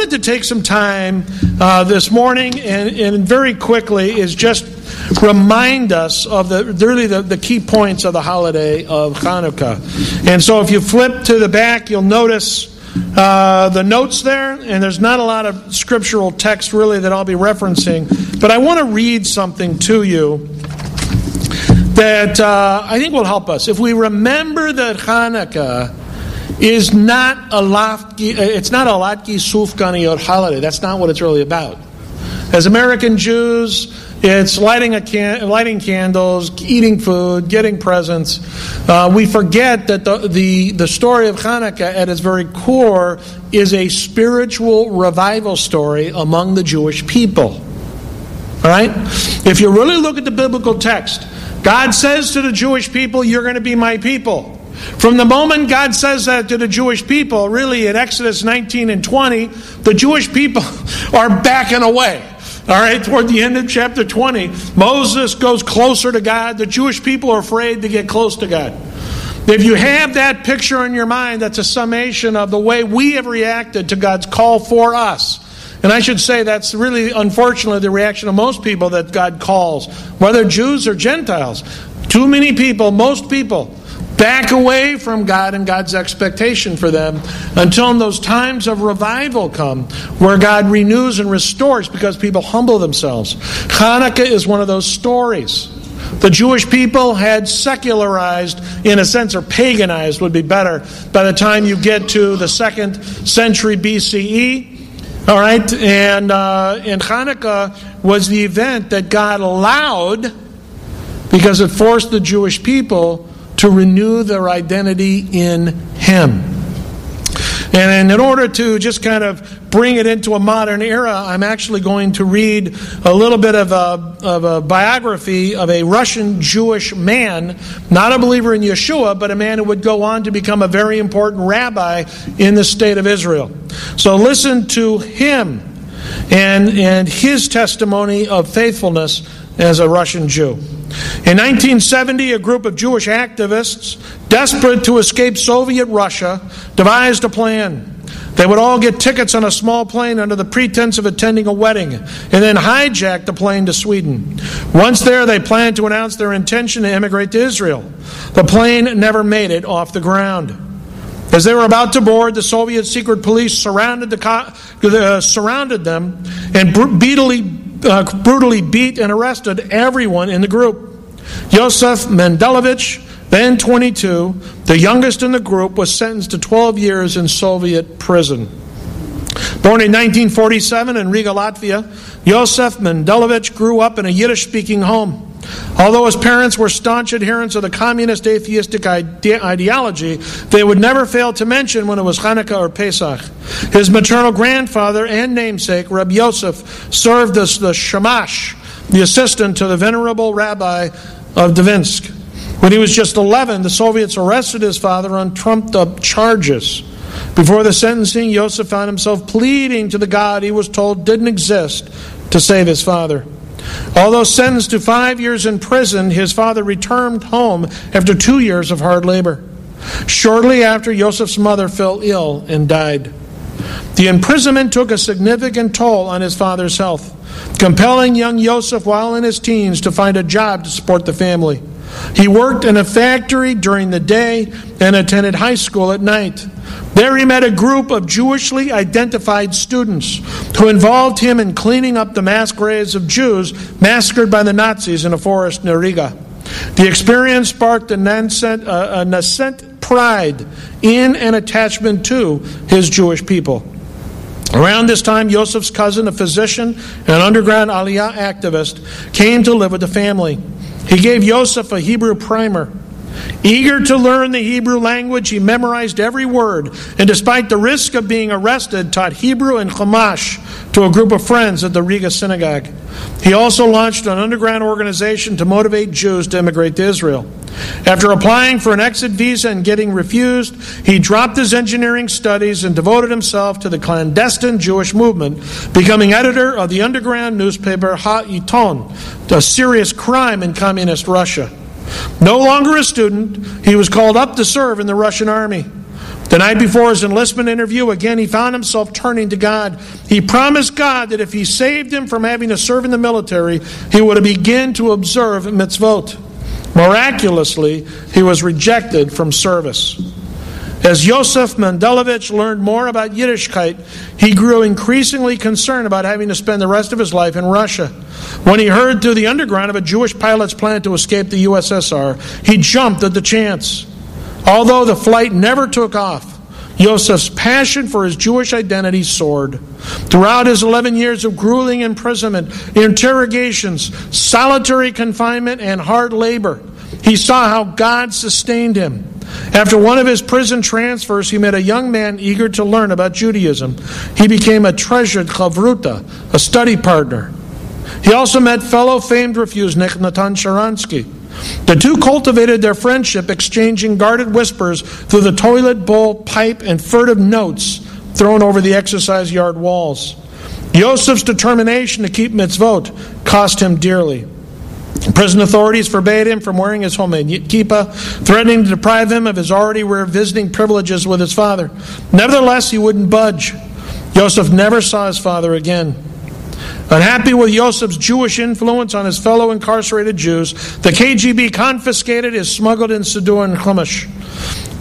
wanted to take some time uh, this morning and, and very quickly is just remind us of the really the, the key points of the holiday of Hanukkah. And so if you flip to the back, you'll notice uh, the notes there, and there's not a lot of scriptural text really that I'll be referencing, but I want to read something to you that uh, I think will help us. If we remember that Hanukkah is not a lofty, uh, it's not a latke sufgani or holiday. That's not what it's really about. As American Jews, it's lighting, a can- lighting candles, eating food, getting presents. Uh, we forget that the, the, the story of Hanukkah, at its very core, is a spiritual revival story among the Jewish people. All right? If you really look at the biblical text, God says to the Jewish people, You're going to be my people. From the moment God says that to the Jewish people, really in Exodus 19 and 20, the Jewish people are backing away. All right, toward the end of chapter 20, Moses goes closer to God. The Jewish people are afraid to get close to God. If you have that picture in your mind, that's a summation of the way we have reacted to God's call for us. And I should say that's really, unfortunately, the reaction of most people that God calls, whether Jews or Gentiles. Too many people, most people, back away from God and God's expectation for them until those times of revival come where God renews and restores because people humble themselves. Hanukkah is one of those stories. The Jewish people had secularized, in a sense, or paganized would be better, by the time you get to the second century BCE. All right, and uh, and Hanukkah was the event that God allowed because it forced the Jewish people to renew their identity in Him. And in order to just kind of bring it into a modern era, I'm actually going to read a little bit of a, of a biography of a Russian Jewish man, not a believer in Yeshua, but a man who would go on to become a very important rabbi in the state of Israel. So listen to him and, and his testimony of faithfulness as a Russian Jew. In 1970, a group of Jewish activists, desperate to escape Soviet Russia, devised a plan. They would all get tickets on a small plane under the pretense of attending a wedding and then hijack the plane to Sweden. Once there, they planned to announce their intention to immigrate to Israel. The plane never made it off the ground. As they were about to board, the Soviet secret police surrounded, the, uh, surrounded them and uh, brutally beat and arrested everyone in the group. Yosef Mendelevich, then 22, the youngest in the group, was sentenced to 12 years in Soviet prison. Born in 1947 in Riga, Latvia, Yosef Mendelevich grew up in a Yiddish speaking home. Although his parents were staunch adherents of the communist atheistic ide- ideology, they would never fail to mention when it was Hanukkah or Pesach. His maternal grandfather and namesake, Reb Yosef, served as the shamash, the assistant to the venerable rabbi of Dvinsk. When he was just 11, the Soviets arrested his father on trumped up charges. Before the sentencing, Yosef found himself pleading to the God he was told didn't exist to save his father. Although sentenced to five years in prison, his father returned home after two years of hard labor. Shortly after, Joseph's mother fell ill and died. The imprisonment took a significant toll on his father's health, compelling young Joseph while in his teens to find a job to support the family. He worked in a factory during the day and attended high school at night. There he met a group of Jewishly identified students who involved him in cleaning up the mass graves of Jews massacred by the Nazis in a forest near Riga. The experience sparked a nascent, uh, a nascent pride in and attachment to his Jewish people. Around this time, Joseph's cousin, a physician and an underground Aliyah activist, came to live with the family. He gave Joseph a Hebrew primer. Eager to learn the Hebrew language, he memorized every word, and despite the risk of being arrested, taught Hebrew and Chumash to a group of friends at the Riga synagogue. He also launched an underground organization to motivate Jews to immigrate to Israel. After applying for an exit visa and getting refused, he dropped his engineering studies and devoted himself to the clandestine Jewish movement, becoming editor of the underground newspaper Ha'aton, a serious crime in communist Russia. No longer a student, he was called up to serve in the Russian army. The night before his enlistment interview, again, he found himself turning to God. He promised God that if he saved him from having to serve in the military, he would begin to observe mitzvot. Miraculously, he was rejected from service. As Yosef Mendelevich learned more about Yiddishkeit, he grew increasingly concerned about having to spend the rest of his life in Russia. When he heard through the underground of a Jewish pilot's plan to escape the USSR, he jumped at the chance. Although the flight never took off, Yosef's passion for his Jewish identity soared. Throughout his 11 years of grueling imprisonment, interrogations, solitary confinement, and hard labor, he saw how God sustained him. After one of his prison transfers, he met a young man eager to learn about Judaism. He became a treasured chavruta, a study partner. He also met fellow famed refusenik Natan Sharansky. The two cultivated their friendship, exchanging guarded whispers through the toilet bowl pipe and furtive notes thrown over the exercise yard walls. Yosef's determination to keep mitzvot cost him dearly. Prison authorities forbade him from wearing his homemade kippah, threatening to deprive him of his already rare visiting privileges with his father. Nevertheless, he wouldn't budge. Yosef never saw his father again. Unhappy with Yosef's Jewish influence on his fellow incarcerated Jews, the KGB confiscated his smuggled in Siddur and Chumash.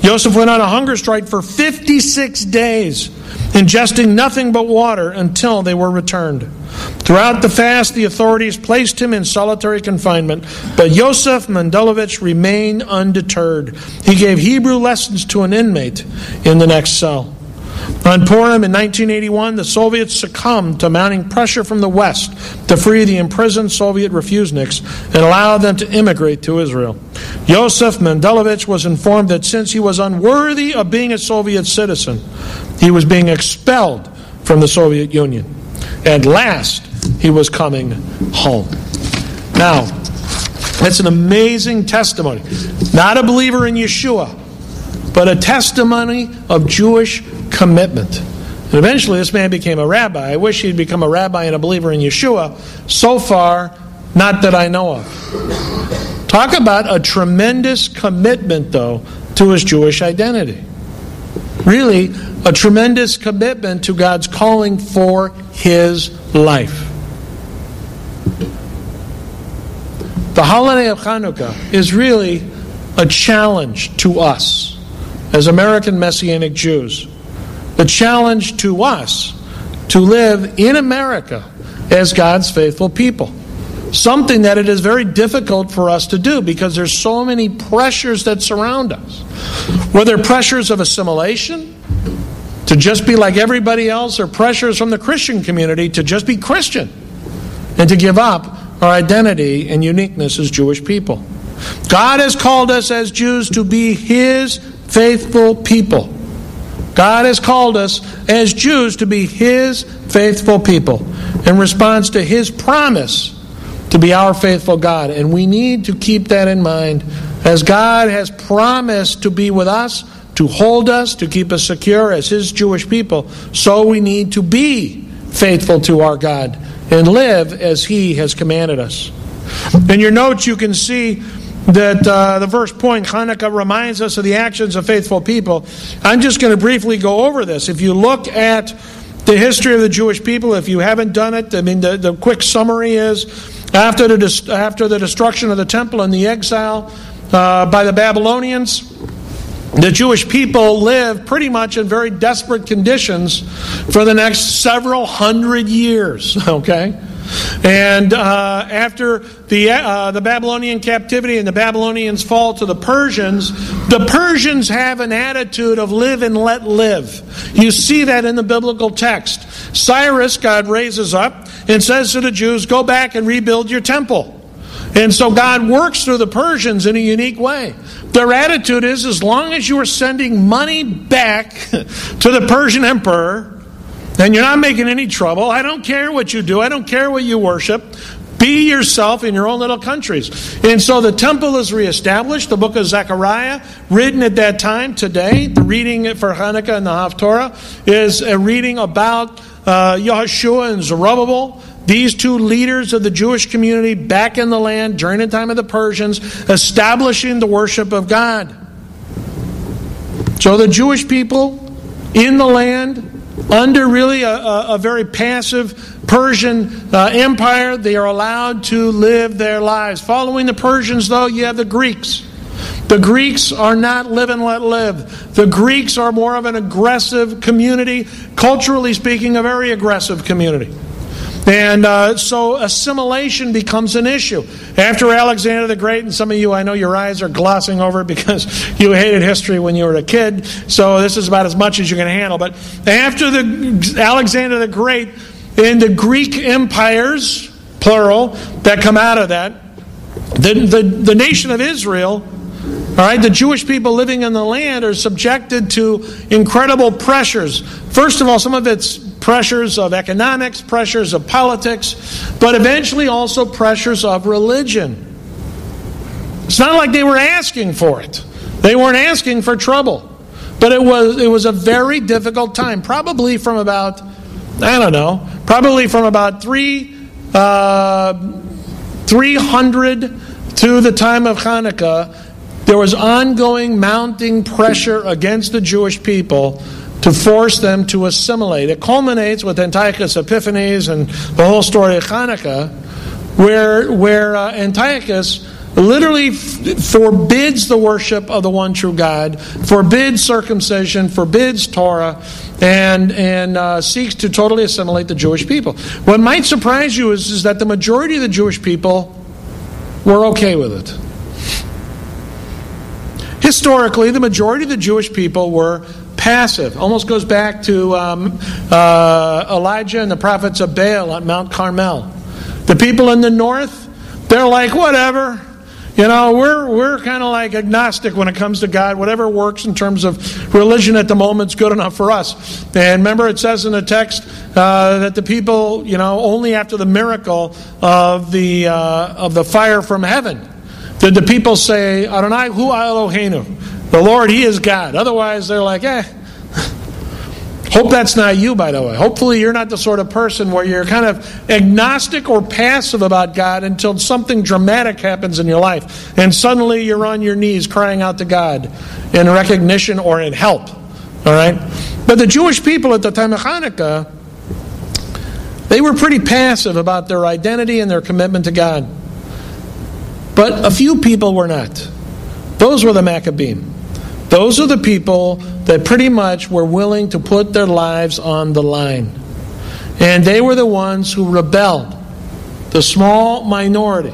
Yosef went on a hunger strike for 56 days, ingesting nothing but water until they were returned. Throughout the fast, the authorities placed him in solitary confinement, but Yosef Mendelevich remained undeterred. He gave Hebrew lessons to an inmate in the next cell. On Purim in 1981, the Soviets succumbed to mounting pressure from the West to free the imprisoned Soviet refuseniks and allow them to immigrate to Israel. Yosef Mendelevich was informed that since he was unworthy of being a Soviet citizen, he was being expelled from the Soviet Union. At last, he was coming home. Now, that's an amazing testimony. Not a believer in Yeshua, but a testimony of Jewish commitment. And eventually, this man became a rabbi. I wish he'd become a rabbi and a believer in Yeshua. So far, not that I know of. Talk about a tremendous commitment, though, to his Jewish identity. Really, a tremendous commitment to God's calling for his life. The holiday of Hanukkah is really a challenge to us as American Messianic Jews. A challenge to us to live in America as God's faithful people. Something that it is very difficult for us to do because there's so many pressures that surround us. Whether pressures of assimilation, to just be like everybody else, or pressures from the Christian community to just be Christian and to give up our identity and uniqueness as Jewish people. God has called us as Jews to be His faithful people. God has called us as Jews to be His faithful people in response to His promise to be our faithful God. And we need to keep that in mind as God has promised to be with us to hold us, to keep us secure as His Jewish people, so we need to be faithful to our God and live as He has commanded us. In your notes, you can see that uh, the verse point, Hanukkah, reminds us of the actions of faithful people. I'm just going to briefly go over this. If you look at the history of the Jewish people, if you haven't done it, I mean, the, the quick summary is after the, after the destruction of the temple and the exile uh, by the Babylonians, the Jewish people lived pretty much in very desperate conditions for the next several hundred years, okay? And uh, after the, uh, the Babylonian captivity and the Babylonians fall to the Persians, the Persians have an attitude of live and let live. You see that in the biblical text. Cyrus, God raises up and says to the Jews, Go back and rebuild your temple. And so God works through the Persians in a unique way. Their attitude is as long as you are sending money back to the Persian emperor, then you're not making any trouble. I don't care what you do, I don't care what you worship. Be yourself in your own little countries. And so the temple is reestablished. The book of Zechariah, written at that time, today, the reading for Hanukkah and the Haftorah, is a reading about uh, and Zerubbabel these two leaders of the Jewish community back in the land during the time of the Persians, establishing the worship of God. So the Jewish people in the land, under really a, a, a very passive Persian uh, empire, they are allowed to live their lives. Following the Persians, though, you have the Greeks. The Greeks are not live and let live. The Greeks are more of an aggressive community, culturally speaking, a very aggressive community. And uh, so assimilation becomes an issue. After Alexander the Great, and some of you, I know your eyes are glossing over because you hated history when you were a kid, so this is about as much as going to handle. But after the Alexander the Great and the Greek empires, plural, that come out of that, the, the, the nation of Israel all right, the Jewish people living in the land are subjected to incredible pressures. First of all, some of it's pressures of economics, pressures of politics, but eventually also pressures of religion. It's not like they were asking for it. They weren't asking for trouble. But it was it was a very difficult time, probably from about I don't know, probably from about three uh, 300 to the time of Hanukkah there was ongoing mounting pressure against the Jewish people to force them to assimilate. It culminates with Antiochus Epiphanes and the whole story of Hanukkah, where, where uh, Antiochus literally f- forbids the worship of the one true God, forbids circumcision, forbids Torah, and, and uh, seeks to totally assimilate the Jewish people. What might surprise you is, is that the majority of the Jewish people were okay with it. Historically, the majority of the Jewish people were passive. Almost goes back to um, uh, Elijah and the prophets of Baal at Mount Carmel. The people in the north, they're like, whatever. You know, we're, we're kind of like agnostic when it comes to God. Whatever works in terms of religion at the moment is good enough for us. And remember, it says in the text uh, that the people, you know, only after the miracle of the, uh, of the fire from heaven did the people say, Adonai hu Eloheinu? The Lord, He is God. Otherwise, they're like, eh. Hope that's not you, by the way. Hopefully, you're not the sort of person where you're kind of agnostic or passive about God until something dramatic happens in your life. And suddenly you're on your knees crying out to God in recognition or in help. All right? But the Jewish people at the time of Hanukkah, they were pretty passive about their identity and their commitment to God. But a few people were not. Those were the Maccabees. Those are the people that pretty much were willing to put their lives on the line. And they were the ones who rebelled, the small minority.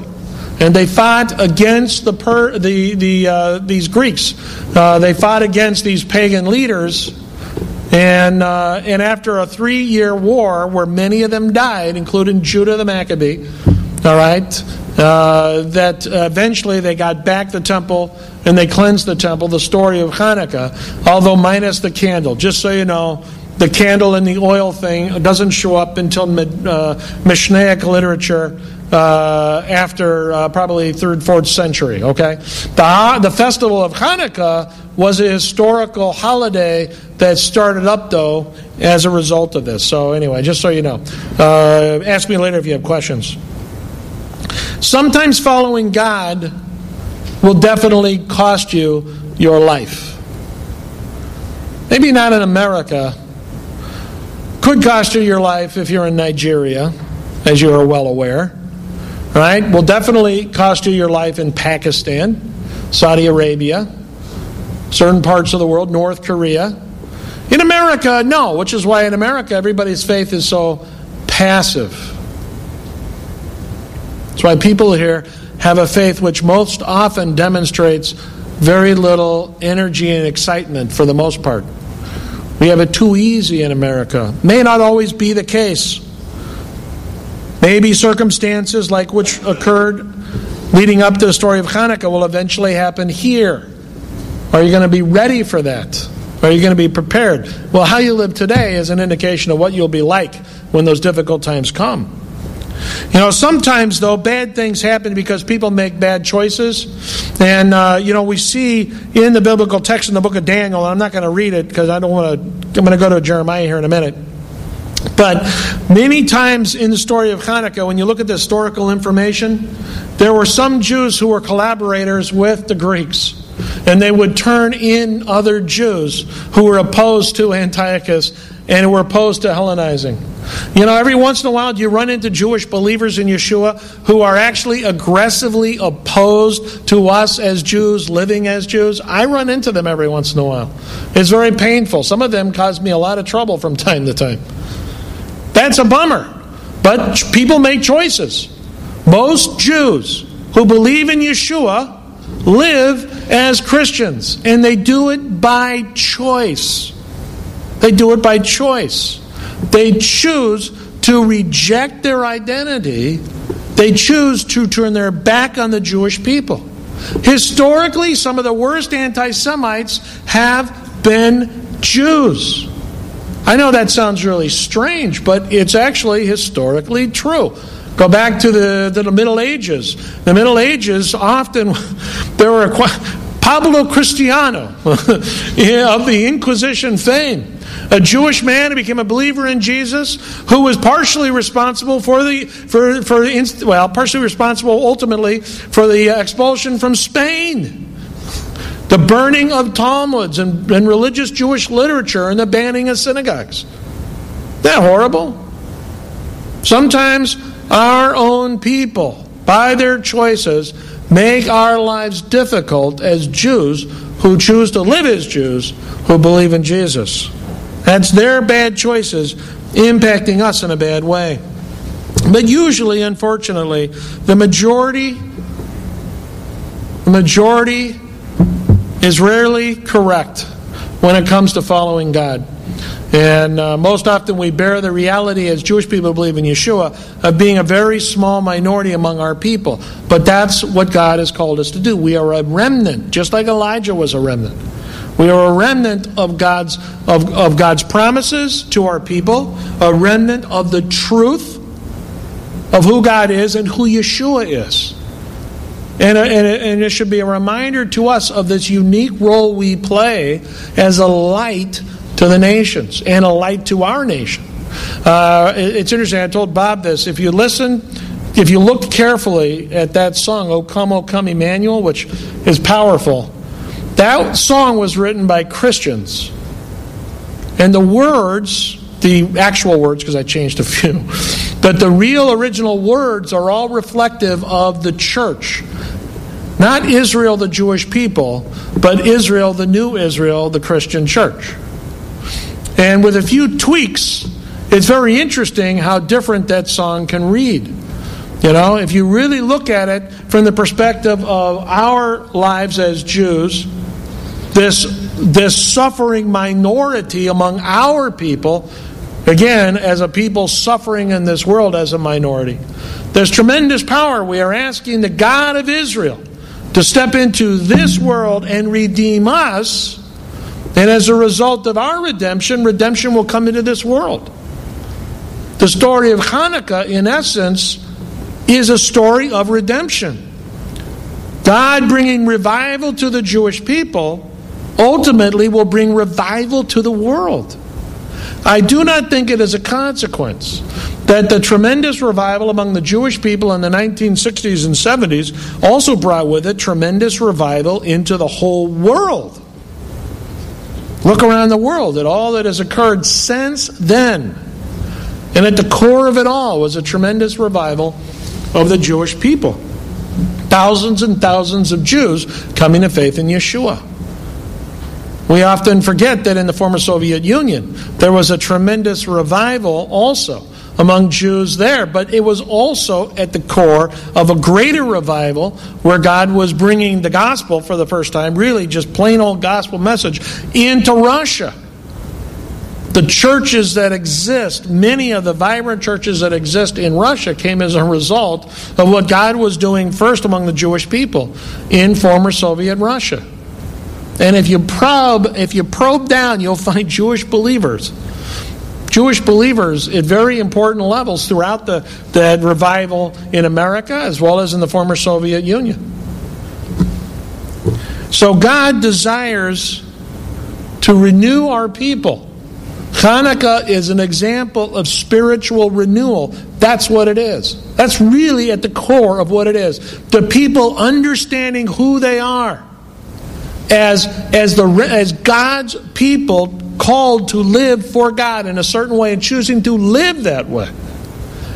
And they fought against the, per, the, the uh, these Greeks. Uh, they fought against these pagan leaders. And, uh, and after a three year war where many of them died, including Judah the Maccabee, all right, uh, that eventually they got back the temple and they cleansed the temple, the story of Hanukkah, although minus the candle. Just so you know, the candle and the oil thing doesn't show up until uh, Mishnaic literature uh, after uh, probably third, fourth century. Okay, the the festival of Hanukkah was a historical holiday that started up though as a result of this. So anyway, just so you know, uh, ask me later if you have questions. Sometimes following God will definitely cost you your life. Maybe not in America. Could cost you your life if you're in Nigeria, as you are well aware. Right? Will definitely cost you your life in Pakistan, Saudi Arabia, certain parts of the world, North Korea. In America, no, which is why in America everybody's faith is so passive. That's why people here have a faith which most often demonstrates very little energy and excitement for the most part. We have it too easy in America. May not always be the case. Maybe circumstances like which occurred leading up to the story of Hanukkah will eventually happen here. Are you going to be ready for that? Are you going to be prepared? Well, how you live today is an indication of what you'll be like when those difficult times come. You know, sometimes, though, bad things happen because people make bad choices. And, uh, you know, we see in the biblical text in the book of Daniel, and I'm not going to read it because I don't want to, I'm going to go to Jeremiah here in a minute. But many times in the story of Hanukkah, when you look at the historical information, there were some Jews who were collaborators with the Greeks. and they would turn in other Jews who were opposed to Antiochus and were opposed to Hellenizing. You know, every once in a while, you run into Jewish believers in Yeshua who are actually aggressively opposed to us as Jews, living as Jews? I run into them every once in a while. It's very painful. Some of them cause me a lot of trouble from time to time. That's a bummer. But people make choices. Most Jews who believe in Yeshua live as Christians, and they do it by choice. They do it by choice. They choose to reject their identity. They choose to turn their back on the Jewish people. Historically, some of the worst anti Semites have been Jews. I know that sounds really strange, but it's actually historically true. Go back to the, to the Middle Ages. The Middle Ages often there were Pablo Christiani of the Inquisition fame a Jewish man who became a believer in Jesus, who was partially responsible for the for for well, partially responsible ultimately for the expulsion from Spain, the burning of Talmuds and, and religious Jewish literature, and the banning of synagogues. Isn't that horrible? Sometimes our own people, by their choices, make our lives difficult as Jews who choose to live as Jews who believe in Jesus. That's their bad choices impacting us in a bad way. But usually, unfortunately, the majority the majority is rarely correct when it comes to following God. And uh, most often we bear the reality as Jewish people believe in Yeshua of being a very small minority among our people. But that's what God has called us to do. We are a remnant, just like Elijah was a remnant. We are a remnant of God's, of, of God's promises to our people, a remnant of the truth of who God is and who Yeshua is. And, and, and it should be a reminder to us of this unique role we play as a light to the nations and a light to our nation. Uh, it's interesting. I told Bob this. If you listen, if you look carefully at that song, O Come, O Come Emmanuel, which is powerful, that song was written by Christians. And the words, the actual words, because I changed a few, but the real original words are all reflective of the church. Not Israel, the Jewish people, but Israel, the new Israel, the Christian church. And with a few tweaks, it's very interesting how different that song can read. You know, if you really look at it from the perspective of our lives as Jews, this, this suffering minority among our people, again, as a people suffering in this world as a minority. There's tremendous power. We are asking the God of Israel to step into this world and redeem us. And as a result of our redemption, redemption will come into this world. The story of Hanukkah, in essence, is a story of redemption. God bringing revival to the Jewish people ultimately will bring revival to the world. I do not think it is a consequence that the tremendous revival among the Jewish people in the 1960s and 70s also brought with it tremendous revival into the whole world. Look around the world at all that has occurred since then. And at the core of it all was a tremendous revival of the Jewish people. Thousands and thousands of Jews coming to faith in Yeshua. We often forget that in the former Soviet Union, there was a tremendous revival also among Jews there, but it was also at the core of a greater revival where God was bringing the gospel for the first time, really just plain old gospel message, into Russia. The churches that exist, many of the vibrant churches that exist in Russia, came as a result of what God was doing first among the Jewish people in former Soviet Russia. And if you probe, if you probe down, you'll find Jewish believers. Jewish believers at very important levels throughout the, the revival in America as well as in the former Soviet Union. So God desires to renew our people. Hanukkah is an example of spiritual renewal. That's what it is. That's really at the core of what it is. The people understanding who they are as, as, the, as God's people called to live for God in a certain way and choosing to live that way.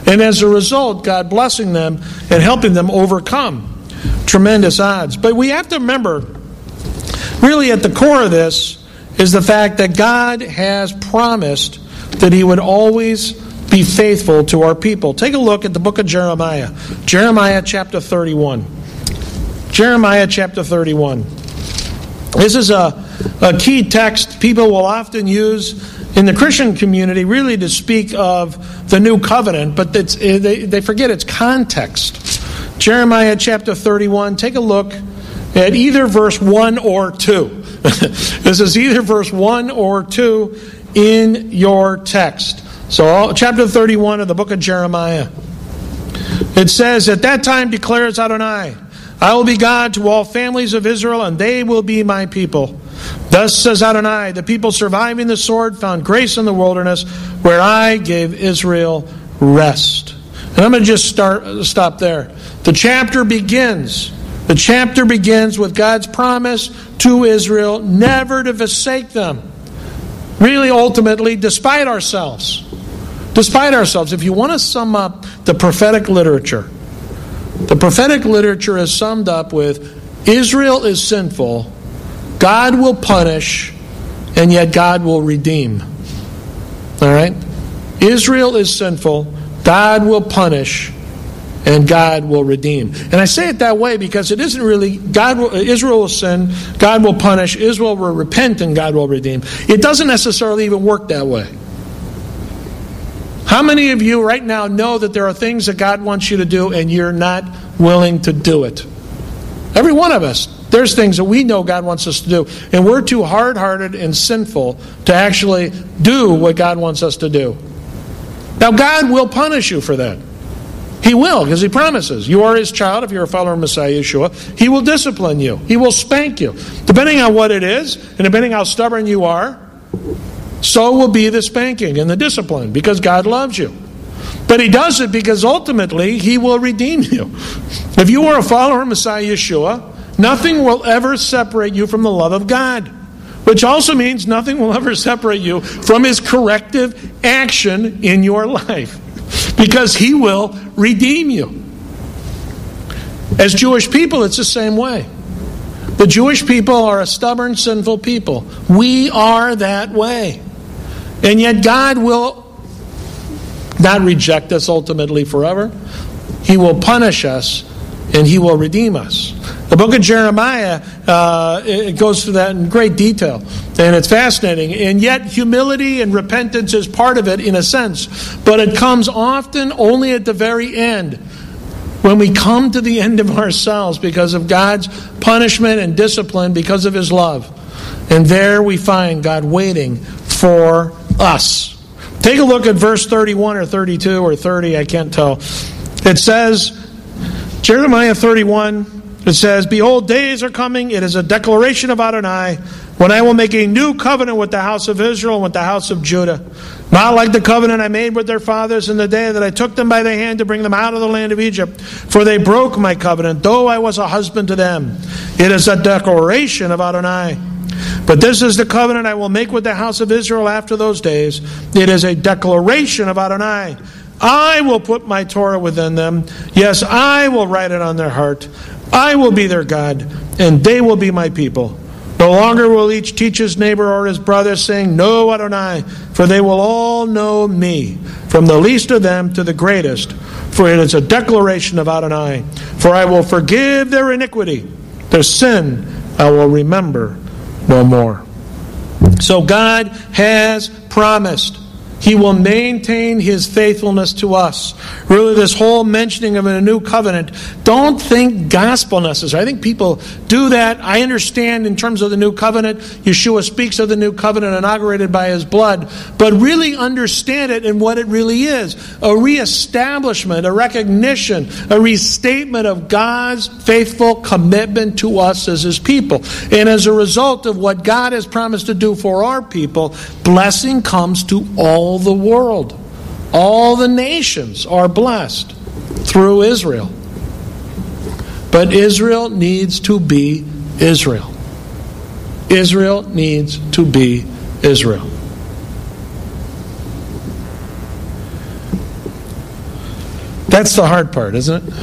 And as a result, God blessing them and helping them overcome tremendous odds. But we have to remember, really at the core of this, is the fact that God has promised that He would always be faithful to our people. Take a look at the book of Jeremiah. Jeremiah chapter 31. Jeremiah chapter 31. This is a, a key text people will often use in the Christian community really to speak of the new covenant, but eh, they, they forget its context. Jeremiah chapter 31, take a look at either verse 1 or 2. this is either verse 1 or 2 in your text. So, chapter 31 of the book of Jeremiah. It says, At that time declares Adonai, I will be God to all families of Israel, and they will be my people. Thus says Adonai, the people surviving the sword found grace in the wilderness, where I gave Israel rest. And I'm going to just start stop there. The chapter begins. The chapter begins with God's promise to Israel never to forsake them. Really, ultimately, despite ourselves. Despite ourselves. If you want to sum up the prophetic literature, the prophetic literature is summed up with Israel is sinful, God will punish, and yet God will redeem. All right? Israel is sinful, God will punish, and God will redeem. And I say it that way because it isn't really God will, Israel will sin, God will punish, Israel will repent and God will redeem. It doesn't necessarily even work that way. How many of you right now know that there are things that God wants you to do and you're not willing to do it? Every one of us. There's things that we know God wants us to do, and we're too hard hearted and sinful to actually do what God wants us to do. Now, God will punish you for that. He will, because He promises. You are His child if you're a follower of Messiah Yeshua. He will discipline you, He will spank you. Depending on what it is, and depending how stubborn you are, so will be the spanking and the discipline, because God loves you. But He does it because ultimately He will redeem you. If you are a follower of Messiah Yeshua, nothing will ever separate you from the love of God which also means nothing will ever separate you from his corrective action in your life because he will redeem you. As Jewish people, it's the same way. The Jewish people are a stubborn, sinful people. We are that way. And yet, God will not reject us ultimately forever. He will punish us and He will redeem us. The book of Jeremiah, uh, it goes through that in great detail, and it's fascinating. And yet, humility and repentance is part of it in a sense, but it comes often only at the very end when we come to the end of ourselves because of God's punishment and discipline because of His love. And there we find God waiting for us. Take a look at verse 31 or 32 or 30, I can't tell. It says, Jeremiah 31, it says, Behold, days are coming. It is a declaration of Adonai when I will make a new covenant with the house of Israel and with the house of Judah. Not like the covenant I made with their fathers in the day that I took them by the hand to bring them out of the land of Egypt. For they broke my covenant, though I was a husband to them. It is a declaration of Adonai. But this is the covenant I will make with the house of Israel after those days. It is a declaration of Adonai. I will put my Torah within them. Yes, I will write it on their heart. I will be their God, and they will be my people. No longer will each teach his neighbor or his brother, saying, Know Adonai, for they will all know me, from the least of them to the greatest. For it is a declaration of Adonai. For I will forgive their iniquity, their sin I will remember no more. So God has promised he will maintain his faithfulness to us. Really, this whole mentioning of a new covenant, don't think gospel necessary. I think people do that. I understand in terms of the new covenant, Yeshua speaks of the new covenant inaugurated by his blood, but really understand it and what it really is a reestablishment, a recognition, a restatement of God's faithful commitment to us as his people. And as a result of what God has promised to do for our people, blessing comes to all all the world. All the nations are blessed through Israel. But Israel needs to be Israel. Israel needs to be Israel. That's the hard part, isn't it?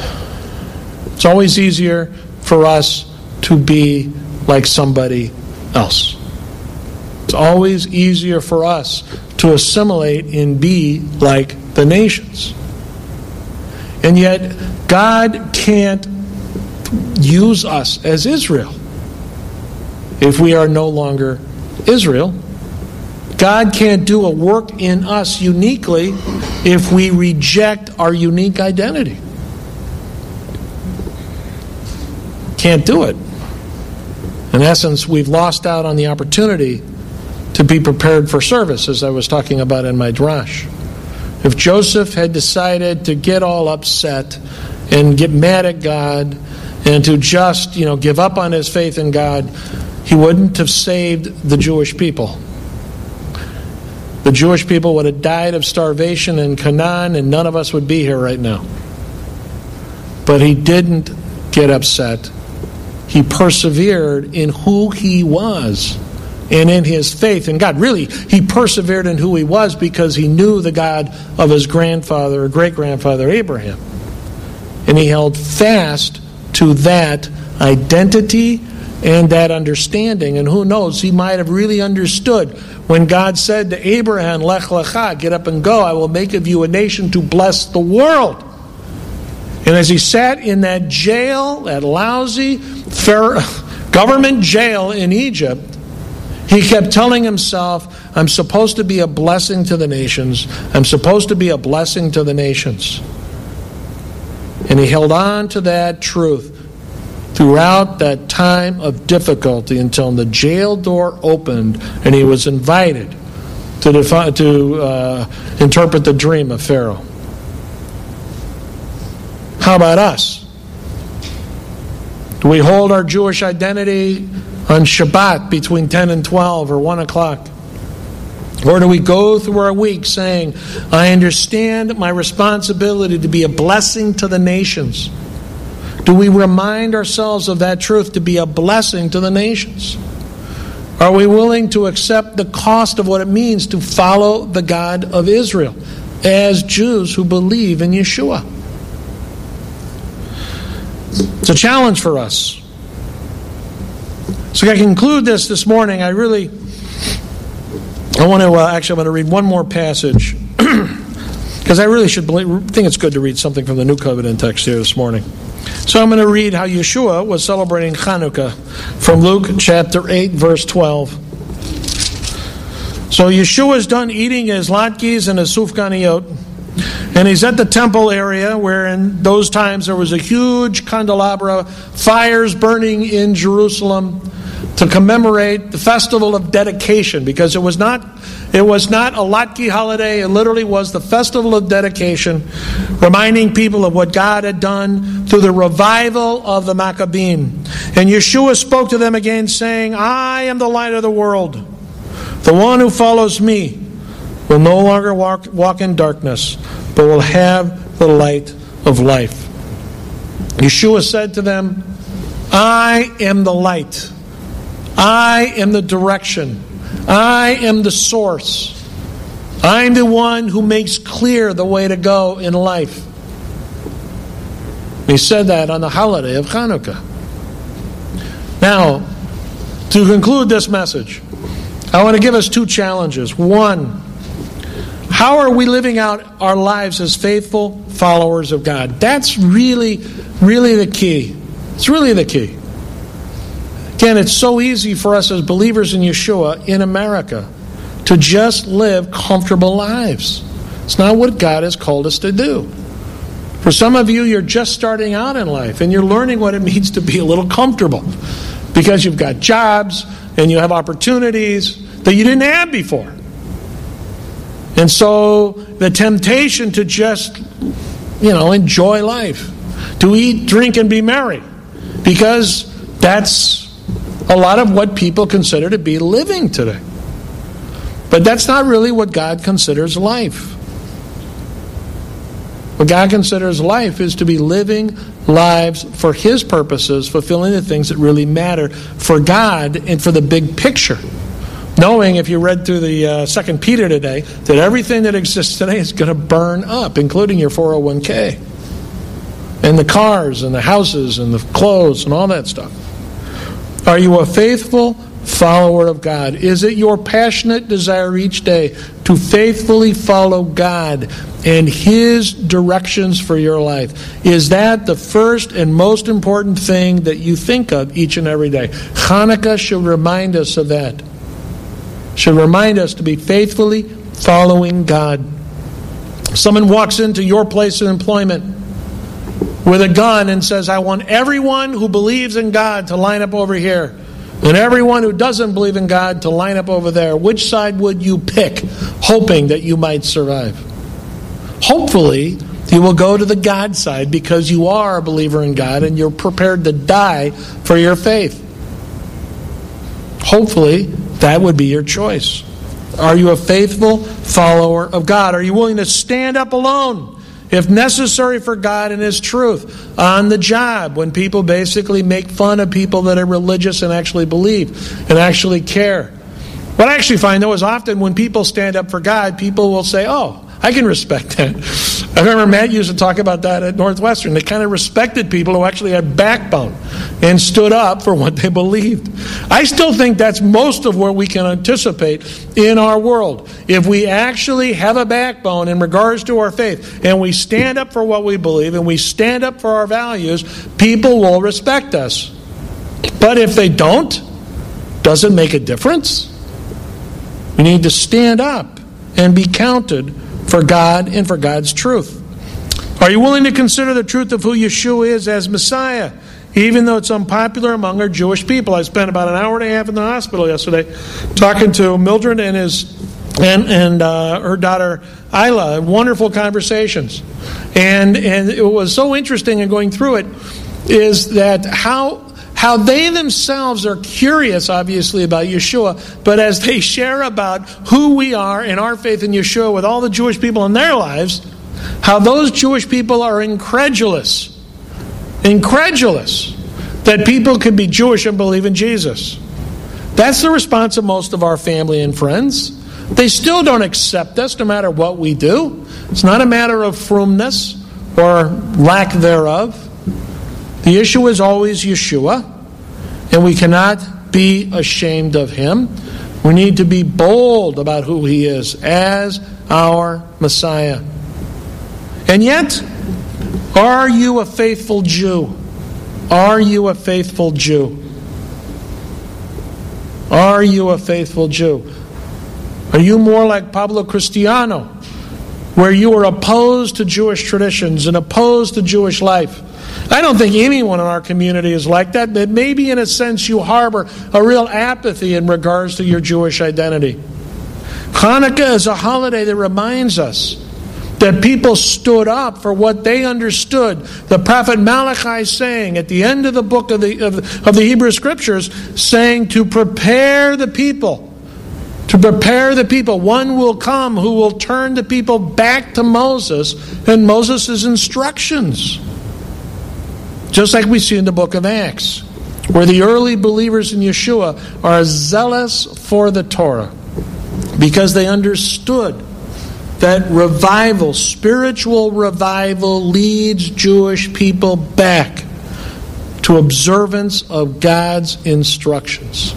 It's always easier for us to be like somebody else. Always easier for us to assimilate and be like the nations. And yet, God can't use us as Israel if we are no longer Israel. God can't do a work in us uniquely if we reject our unique identity. Can't do it. In essence, we've lost out on the opportunity to be prepared for service, as I was talking about in my drash. If Joseph had decided to get all upset and get mad at God and to just, you know, give up on his faith in God, he wouldn't have saved the Jewish people. The Jewish people would have died of starvation in Canaan, and none of us would be here right now. But he didn't get upset. He persevered in who he was and in his faith in God. Really, he persevered in who he was because he knew the God of his grandfather great grandfather Abraham. And he held fast to that identity and that understanding. And who knows, he might have really understood when God said to Abraham, Lech lecha, get up and go, I will make of you a nation to bless the world. And as he sat in that jail, that lousy government jail in Egypt, he kept telling himself, I'm supposed to be a blessing to the nations. I'm supposed to be a blessing to the nations. And he held on to that truth throughout that time of difficulty until the jail door opened and he was invited to, defi- to uh, interpret the dream of Pharaoh. How about us? Do we hold our Jewish identity on Shabbat between 10 and 12 or 1 o'clock? Or do we go through our week saying, I understand my responsibility to be a blessing to the nations? Do we remind ourselves of that truth to be a blessing to the nations? Are we willing to accept the cost of what it means to follow the God of Israel as Jews who believe in Yeshua? It's a challenge for us. So I conclude this this morning. I really, I want to uh, actually, I want to read one more passage because I really should believe, think it's good to read something from the New Covenant text here this morning. So I'm going to read how Yeshua was celebrating Hanukkah from Luke chapter 8, verse 12. So Yeshua is done eating his latkes and his sufganiyot. And he's at the temple area where in those times there was a huge candelabra, fires burning in Jerusalem to commemorate the festival of dedication because it was not it was not a Latke holiday. It literally was the festival of dedication reminding people of what God had done through the revival of the Maccabim. And Yeshua spoke to them again saying I am the light of the world. The one who follows me will no longer walk, walk in darkness but will have the light of life. Yeshua said to them I am the light I am the direction. I am the source. I'm the one who makes clear the way to go in life. He said that on the holiday of Hanukkah. Now, to conclude this message, I want to give us two challenges. One, how are we living out our lives as faithful followers of God? That's really, really the key. It's really the key. Again, it's so easy for us as believers in Yeshua in America to just live comfortable lives. It's not what God has called us to do. For some of you, you're just starting out in life and you're learning what it means to be a little comfortable because you've got jobs and you have opportunities that you didn't have before. And so the temptation to just, you know, enjoy life, to eat, drink, and be merry, because that's a lot of what people consider to be living today. But that's not really what God considers life. What God considers life is to be living lives for His purposes, fulfilling the things that really matter for God and for the big picture. Knowing, if you read through the uh, Second Peter today, that everything that exists today is going to burn up, including your 401k, and the cars, and the houses, and the clothes, and all that stuff. Are you a faithful follower of God? Is it your passionate desire each day to faithfully follow God and His directions for your life? Is that the first and most important thing that you think of each and every day? Hanukkah should remind us of that. Should remind us to be faithfully following God. Someone walks into your place of employment with a gun and says, I want everyone who believes in God to line up over here and everyone who doesn't believe in God to line up over there, which side would you pick, hoping that you might survive? Hopefully, you will go to the God side because you are a believer in God and you're prepared to die for your faith. Hopefully, that would be your choice. Are you a faithful follower of God? Are you willing to stand up alone? If necessary for God and His truth, on the job, when people basically make fun of people that are religious and actually believe and actually care. What I actually find, though, is often when people stand up for God, people will say, Oh, I can respect that. I remember Matt used to talk about that at Northwestern. They kind of respected people who actually had backbone and stood up for what they believed. I still think that's most of what we can anticipate in our world. If we actually have a backbone in regards to our faith and we stand up for what we believe and we stand up for our values, people will respect us. But if they don't, does it make a difference? We need to stand up and be counted for God and for God's truth. Are you willing to consider the truth of who Yeshua is as Messiah, even though it's unpopular among our Jewish people? I spent about an hour and a half in the hospital yesterday talking to Mildred and his and and uh, her daughter Isla. Wonderful conversations, and and it was so interesting in going through it is that how how they themselves are curious, obviously, about Yeshua, but as they share about who we are and our faith in Yeshua with all the Jewish people in their lives, how those Jewish people are incredulous. Incredulous that people can be Jewish and believe in Jesus. That's the response of most of our family and friends. They still don't accept us no matter what we do. It's not a matter of frumness or lack thereof. The issue is always Yeshua, and we cannot be ashamed of him. We need to be bold about who he is as our Messiah. And yet, are you a faithful Jew? Are you a faithful Jew? Are you a faithful Jew? Are you more like Pablo Christiani, where you are opposed to Jewish traditions and opposed to Jewish life? I don't think anyone in our community is like that, but maybe in a sense you harbor a real apathy in regards to your Jewish identity. Hanukkah is a holiday that reminds us that people stood up for what they understood. The prophet Malachi saying at the end of the book of the, of, of the Hebrew Scriptures, saying to prepare the people. To prepare the people. One will come who will turn the people back to Moses and Moses' instructions. Just like we see in the book of Acts, where the early believers in Yeshua are zealous for the Torah because they understood that revival, spiritual revival, leads Jewish people back to observance of God's instructions.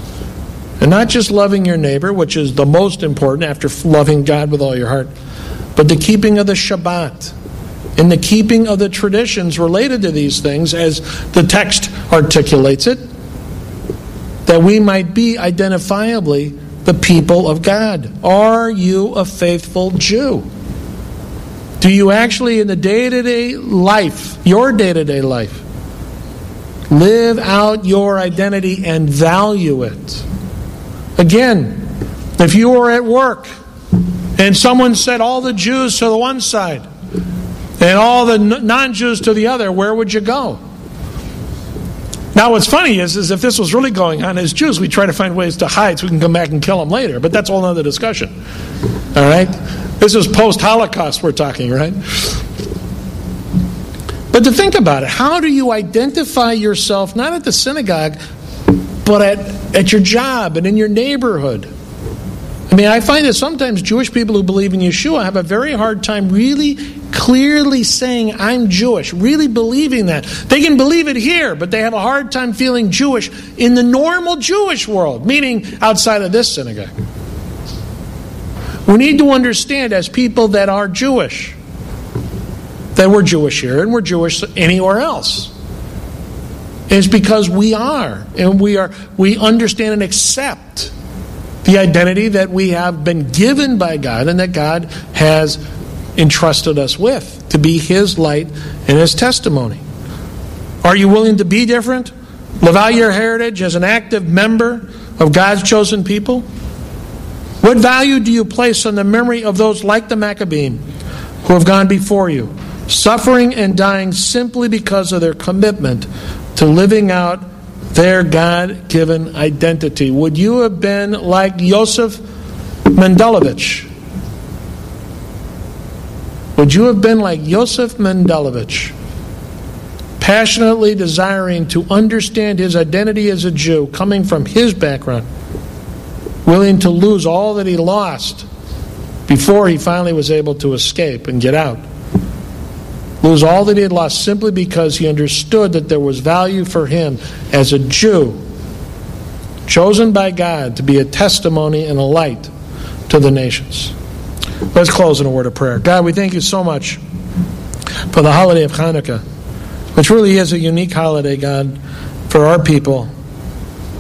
And not just loving your neighbor, which is the most important after loving God with all your heart, but the keeping of the Shabbat in the keeping of the traditions related to these things, as the text articulates it, that we might be identifiably the people of God. Are you a faithful Jew? Do you actually, in the day to day life, your day to day life, live out your identity and value it? Again, if you were at work and someone said all the Jews to the one side, and all the non Jews to the other, where would you go? Now, what's funny is, is if this was really going on as Jews, we try to find ways to hide so we can come back and kill them later. But that's a whole other discussion. All right? This is post Holocaust we're talking, right? But to think about it, how do you identify yourself not at the synagogue, but at, at your job and in your neighborhood? I mean, I find that sometimes Jewish people who believe in Yeshua have a very hard time really clearly saying, I'm Jewish, really believing that. They can believe it here, but they have a hard time feeling Jewish in the normal Jewish world, meaning outside of this synagogue. We need to understand, as people that are Jewish, that we're Jewish here and we're Jewish anywhere else. it's because we are, and we are we understand and accept the identity that we have been given by God and that God has entrusted us with to be His light and His testimony. Are you willing to be different? Live out your heritage as an active member of God's chosen people? What value do you place on the memory of those like the Maccabean who have gone before you, suffering and dying simply because of their commitment to living out their God given identity. Would you have been like Yosef Mendelevich? Would you have been like Yosef Mendelevich, passionately desiring to understand his identity as a Jew, coming from his background, willing to lose all that he lost before he finally was able to escape and get out? Lose all that he had lost simply because he understood that there was value for him as a Jew, chosen by God to be a testimony and a light to the nations. Let's close in a word of prayer. God, we thank you so much for the holiday of Hanukkah, which really is a unique holiday, God, for our people.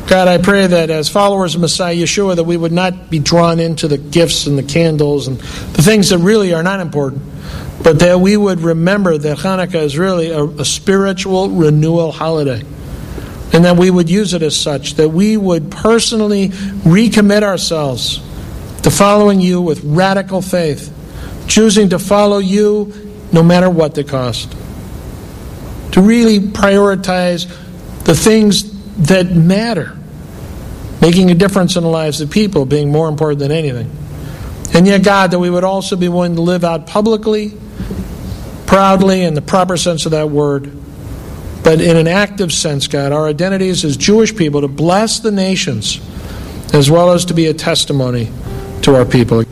God, I pray that as followers of Messiah Yeshua, that we would not be drawn into the gifts and the candles and the things that really are not important but that we would remember that Hanukkah is really a, a, spiritual renewal holiday. And that we would use it as such, that we would personally recommit ourselves to following you with radical faith, choosing to follow you no matter what the cost. To really prioritize the things that matter, making a difference in the lives of people being more important than anything. And yet, God, that we would also be willing to live out publicly proudly in the proper sense of that word, but in an active sense, God, our identities as Jewish people to bless the nations as well as to be a testimony to our people.